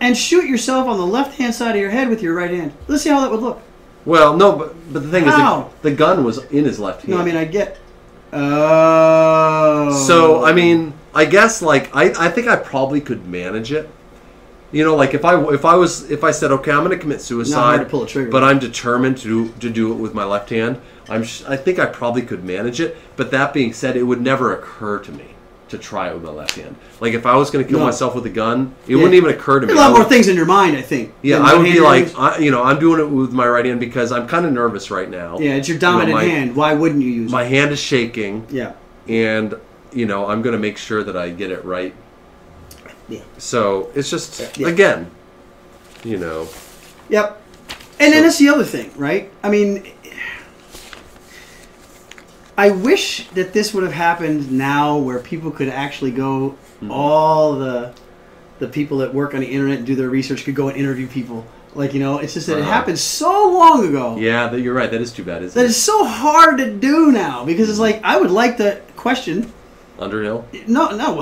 and shoot yourself on the left hand side of your head with your right hand? Let's see how that would look. Well, no, but but the thing How? is, the, the gun was in his left hand. No, I mean I get. Oh. So I mean, I guess like I, I think I probably could manage it. You know, like if I if I was if I said okay, I'm going to commit suicide, to pull a trigger. but I'm determined to do, to do it with my left hand. I'm sh- I think I probably could manage it. But that being said, it would never occur to me to try it with my left hand. Like if I was going to kill No. myself with a gun, it Yeah. wouldn't even occur to me. There's a lot more things in your mind, I think. Yeah, I would be like. I, you know, I'm doing it with my right hand because I'm kind of nervous right now. yeah, it's your You know, dominant my- hand. Why wouldn't you use it? My it? hand is shaking Yeah. and you know i'm going to make sure that i get it right Yeah. so it's just Yeah. again you know Yep. And then So- that's the other thing, right? I mean, I wish that this would have happened now, where people could actually go, Mm-hmm. all the the people that work on the internet and do their research could go and interview people. Like you know, it's just that it Uh-huh. happened so long ago yeah that you're right that is too bad isn't that it it's so hard to do now because it's like I would like the question. Underhill No, no.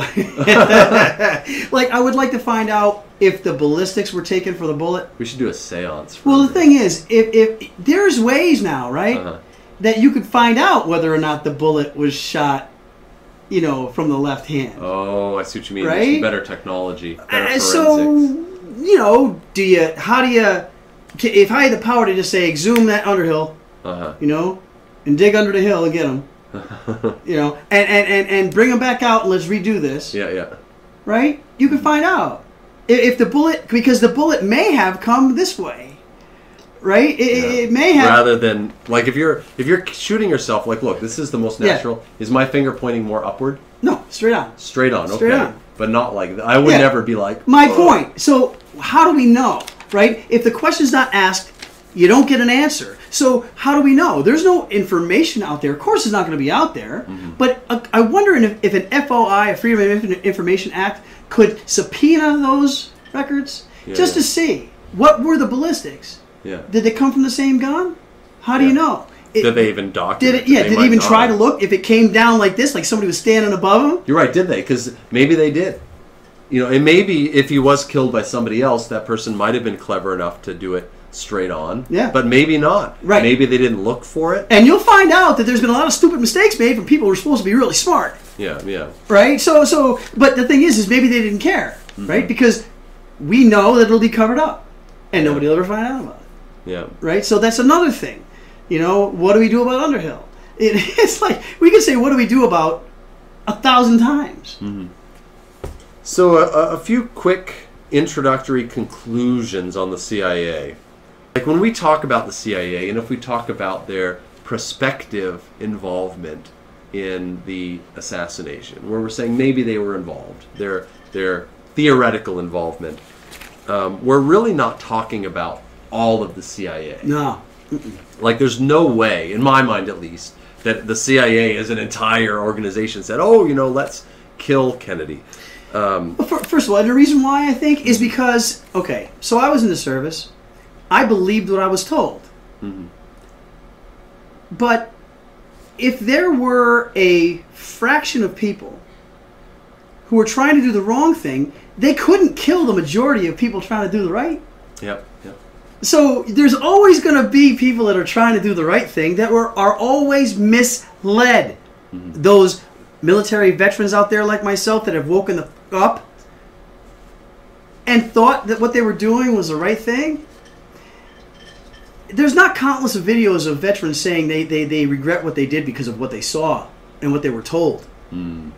like I would like to find out if the ballistics were taken for the bullet. we should do a seance for Well, the thing is, if, if there's ways now, right, Uh-huh. that you could find out whether or not the bullet was shot, you know, from the left hand. oh i see what you mean Right? There's better technology better forensics so, you know, do you? How do you? If I had the power to just say exhume that Underhill, uh-huh you know, and dig under the hill and get him, you know, and and and, and bring him back out and let's redo this, yeah yeah right? You can find out if, if the bullet because the bullet may have come this way, right? It, it- Yeah. it may have. rather than like if you're if you're shooting yourself like look this is the most Yeah. natural is my finger pointing more upward no, straight on. straight on Straight okay on. but not like th- i would Yeah. never be like My "Oh." point. So how do we know, right? If the question's not asked, you don't get an answer. So how do we know? There's no information out there. Of course, it's not going to be out there. Mm-hmm. But uh, I wonder if, if an FOI, a Freedom of Information Act, could subpoena those records Yeah, just yeah. to see what were the ballistics. yeah Did they come from the same gun? How do you know? It- did they even Did it? Yeah. Did they even try have. to look if it came down like this, like somebody was standing above them? You're right, did they? Because maybe they did. You know, and maybe if he was killed by somebody else, that person might have been clever enough to do it straight on. Yeah. But maybe not. Right. Maybe they didn't look for it. And you'll find out that there's been a lot of stupid mistakes made from people who are supposed to be really smart. Yeah, yeah. right? So, so, but the thing is, is maybe they didn't care, mm-hmm. right? Because we know that it'll be covered up, and nobody will ever find out about it, Yeah. right? So that's another thing. You know, what do we do about Underhill? It, it's like we can say, what do we do about a thousand times? Mm-hmm. So, a, a few quick introductory conclusions on the CIA. Like when we talk about the CIA, and if we talk about their prospective involvement in the assassination, where we're saying maybe they were involved, their their theoretical involvement, um, we're really not talking about all of the CIA. No, Like, there's no way, in my mind at least, that the CIA as an entire organization said, "Oh, you know, let's kill Kennedy." Well, fir- First of all, the reason why I think is because okay, so I was in the service, I believed what I was told, mm-hmm. but if there were a fraction of people who were trying to do the wrong thing, they couldn't kill the majority of people trying to do the right. Yep. Yep. So there's always going to be people that are trying to do the right thing that were are always misled. Mm-hmm. Those military veterans out there like myself that have woken the, up and thought that what they were doing was the right thing. There's not countless of videos of veterans saying they, they, they regret what they did because of what they saw and what they were told. Hmm.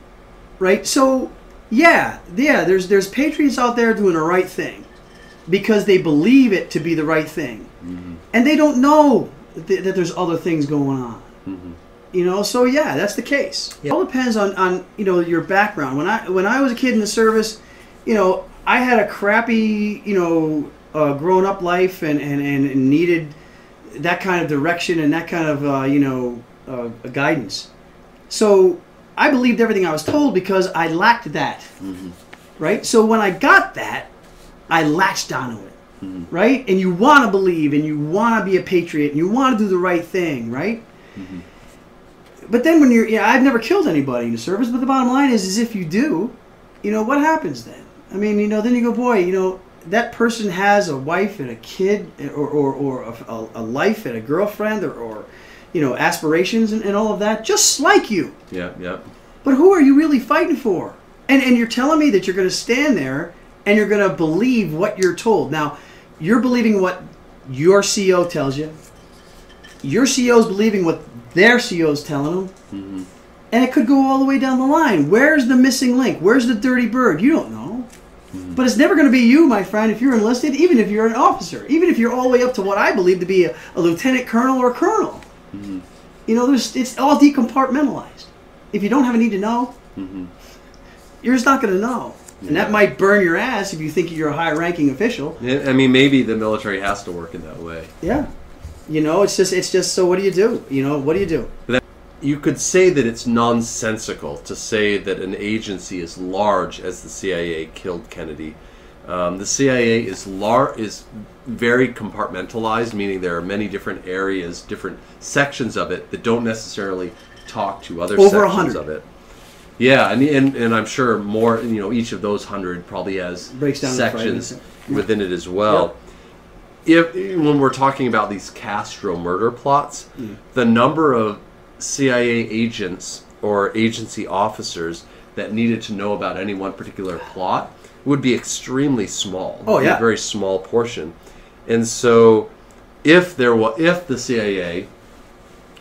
right? So, yeah, yeah, there's there's patriots out there doing the right thing because they believe it to be the right thing, mm-hmm. and they don't know th- that there's other things going on. Mm-hmm. You know, so yeah, that's the case. It all depends on, on you know your background. When I when I was a kid in the service, you know, I had a crappy you know uh, grown up life and, and, and needed that kind of direction and that kind of uh, you know uh, guidance. So I believed everything I was told because I lacked that, right? So when I got that, I latched onto it, right? And you want to believe and you want to be a patriot and you want to do the right thing, right? But then when you're, yeah, I've never killed anybody in the service, but the bottom line is, is if you do, you know, what happens then? I mean, you know, then you go, boy, you know, that person has a wife and a kid or, or, or a, a life and a girlfriend or, or you know, aspirations and, and all of that, just like you. Yeah, yeah. But who are you really fighting for? And and you're telling me that you're going to stand there and you're going to believe what you're told. Now, you're believing what your CEO tells you. Your CEO's believing what their CEO's telling them. Mm-hmm. And it could go all the way down the line. Where's the missing link? Where's the dirty bird? You don't know. But it's never going to be you, my friend, if you're enlisted, even if you're an officer, even if you're all the way up to what I believe to be a, a lieutenant colonel or a colonel. Mm-hmm. You know, there's it's all decompartmentalized. If you don't have a need to know, mm-hmm. you're just not going to know. And that might burn your ass if you think you're a high ranking official. Yeah, I mean, maybe the military has to work in that way. Yeah. You know, it's just it's just so what do you do? You know, what do you do? You could say that it's nonsensical to say that an agency as large as the CIA killed Kennedy. Um, the CIA is lar- is very compartmentalized, meaning there are many different areas, different sections of it that don't necessarily talk to other Over sections hundred. of it. Yeah, and, and and I'm sure more. You know, each of those hundred probably has Breaks down sections fragments. within it as well. If when we're talking about these Castro murder plots, Mm. the number of CIA agents or agency officers that needed to know about any one particular plot would be extremely small. Oh, yeah. a very small portion. And so, if there was, if the CIA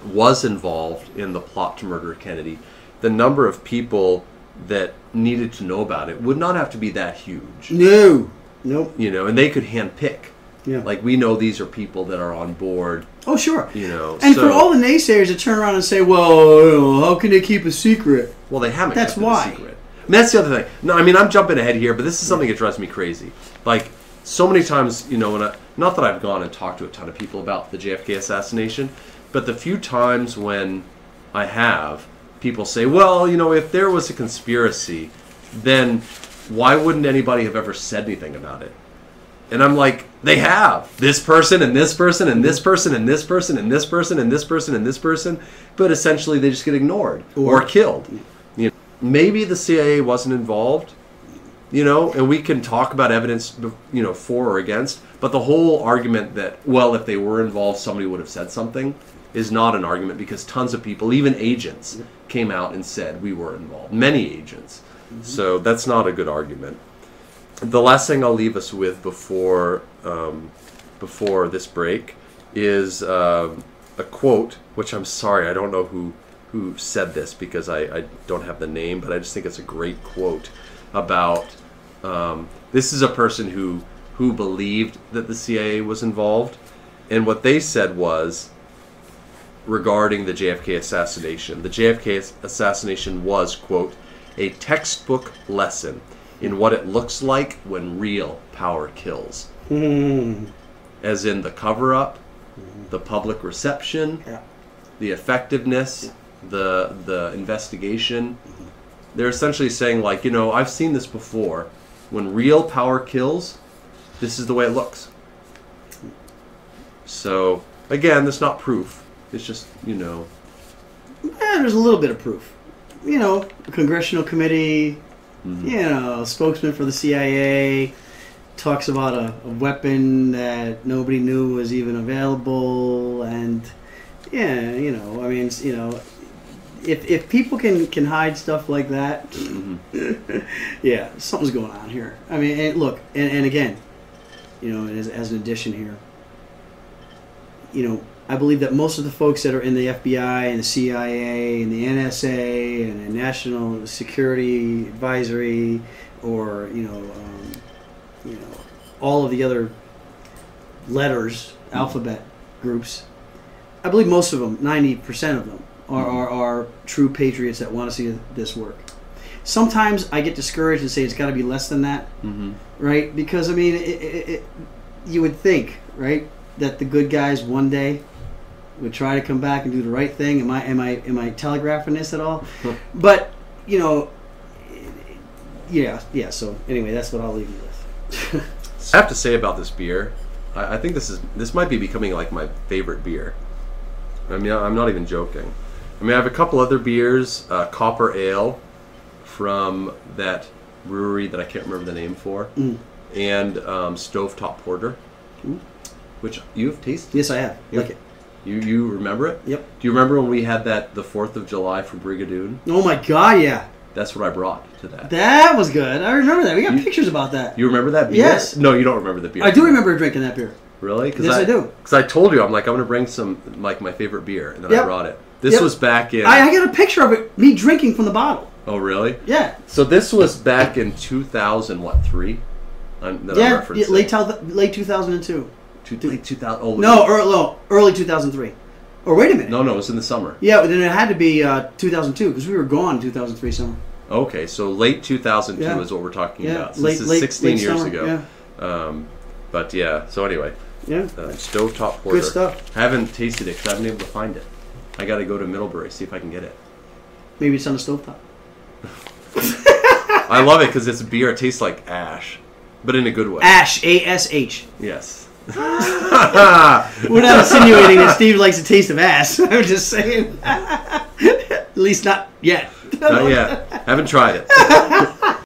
was involved in the plot to murder Kennedy, the number of people that needed to know about it would not have to be that huge. No. Nope. You know, and they could handpick. Yeah. Like we know these are people that are on board. Oh, sure. You know, And so- for all the naysayers to turn around and say, "Well, how can they keep a secret?" Well, they haven't. That's kept it a why. secret. And that's the other thing. No, I mean I'm jumping ahead here, but this is something that drives me crazy. Like so many times, you know, when I, not that I've gone and talked to a ton of people about the JFK assassination, but the few times when I have, people say, "Well, you know, if there was a conspiracy, then why wouldn't anybody have ever said anything about it?" And I'm like, they have this person and this person and this person and this person and this person and this person and this person, but essentially they just get ignored or, Or- killed. You know, maybe the CIA wasn't involved, you know, and we can talk about evidence, you know, for or against. But the whole argument that well, if they were involved, somebody would have said something, is not an argument because tons of people, even agents, came out and said we were involved. Many agents. Mm-hmm. So that's not a good argument the last thing I'll leave us with before um, before this break is um a quote, which I'm sorry I don't know who who said this because I, I don't have the name, but I just think it's a great quote about um, this is a person who who believed that the CIA was involved, and what they said was regarding the JFK assassination. The JFK assassination was quote a textbook lesson in what it looks like when real power kills. As in the cover up, the public reception, Yeah. the effectiveness, the the investigation. They're essentially saying like, you know, I've seen this before. When real power kills, this is the way it looks. So, again, that's not proof. It's just, you know, Eh, there's a little bit of proof. You know, congressional committee, Mm-hmm. you know, spokesman for the CIA talks about a, a weapon that nobody knew was even available, and yeah, you know, I mean, you know, if if people can can hide stuff like that, Mm-hmm. yeah, something's going on here. I mean, and look, and, and again, you know, as, as an addition here, you know, I believe that most of the folks that are in the FBI and the CIA and the NSA and the National Security Advisory, or you know, um, you know, all of the other letters, alphabet groups, I believe most of them, ninety percent of them, are, are, are true patriots that want to see this work. Sometimes I get discouraged and say it's got to be less than that, Mm-hmm. right? Because I mean, it, it, it, you would think, right, that the good guys one day would try to come back and do the right thing. Am I am I am I telegraphing this at all? but you know, yeah, yeah. So anyway, that's what I'll leave you with. I have to say about this beer, I, I think this is this might be becoming like my favorite beer. I mean, I'm not even joking. I mean, I have a couple other beers, uh, Copper Ale from that brewery that I can't remember the name for, Mm. and um, Stovetop Porter, Ooh. which you've tasted. yes, I have. Yeah. Like it. You you remember it? Yep. Do you remember when we had that the Fourth of July for Brigadoon? Oh my God, yeah, That's what I brought to that. that was good. I remember that. We got You- pictures about that. you remember that beer? Yes. No, you don't remember the beer. I do remember drinking that beer. Really? Yes, I do. Because I told you, I'm like, I'm gonna bring some like my favorite beer, and then I brought it. This Yep. was back in. I, I got a picture of it, me drinking from the bottle. oh, really? Yeah, So this was back in 2000, what three? I'm, yeah, yeah late, late 2002. Two, late 2000. Oh No, early, no, early 2003. Or wait a minute. no, no, it was in the summer. Yeah, then it had to be uh, 2002 because we were gone 2003 summer. Okay, so late 2002 Yeah. is what we're talking Yeah, about. So late, this is late, 16 late years summer. ago. Um, but yeah, so anyway, Yeah, yeah. uh, Stovetop Porter. Good stuff. I haven't tasted it because I haven't been able to find it. I got to go to Middlebury see if I can get it. Maybe it's on the stovetop. I love it because it's beer. It tastes like ash, but in a good way. Ash, A S H. Yes. We're not insinuating that Steve likes the taste of ass. I'm just saying. At least not yet. Not yet. Haven't tried it.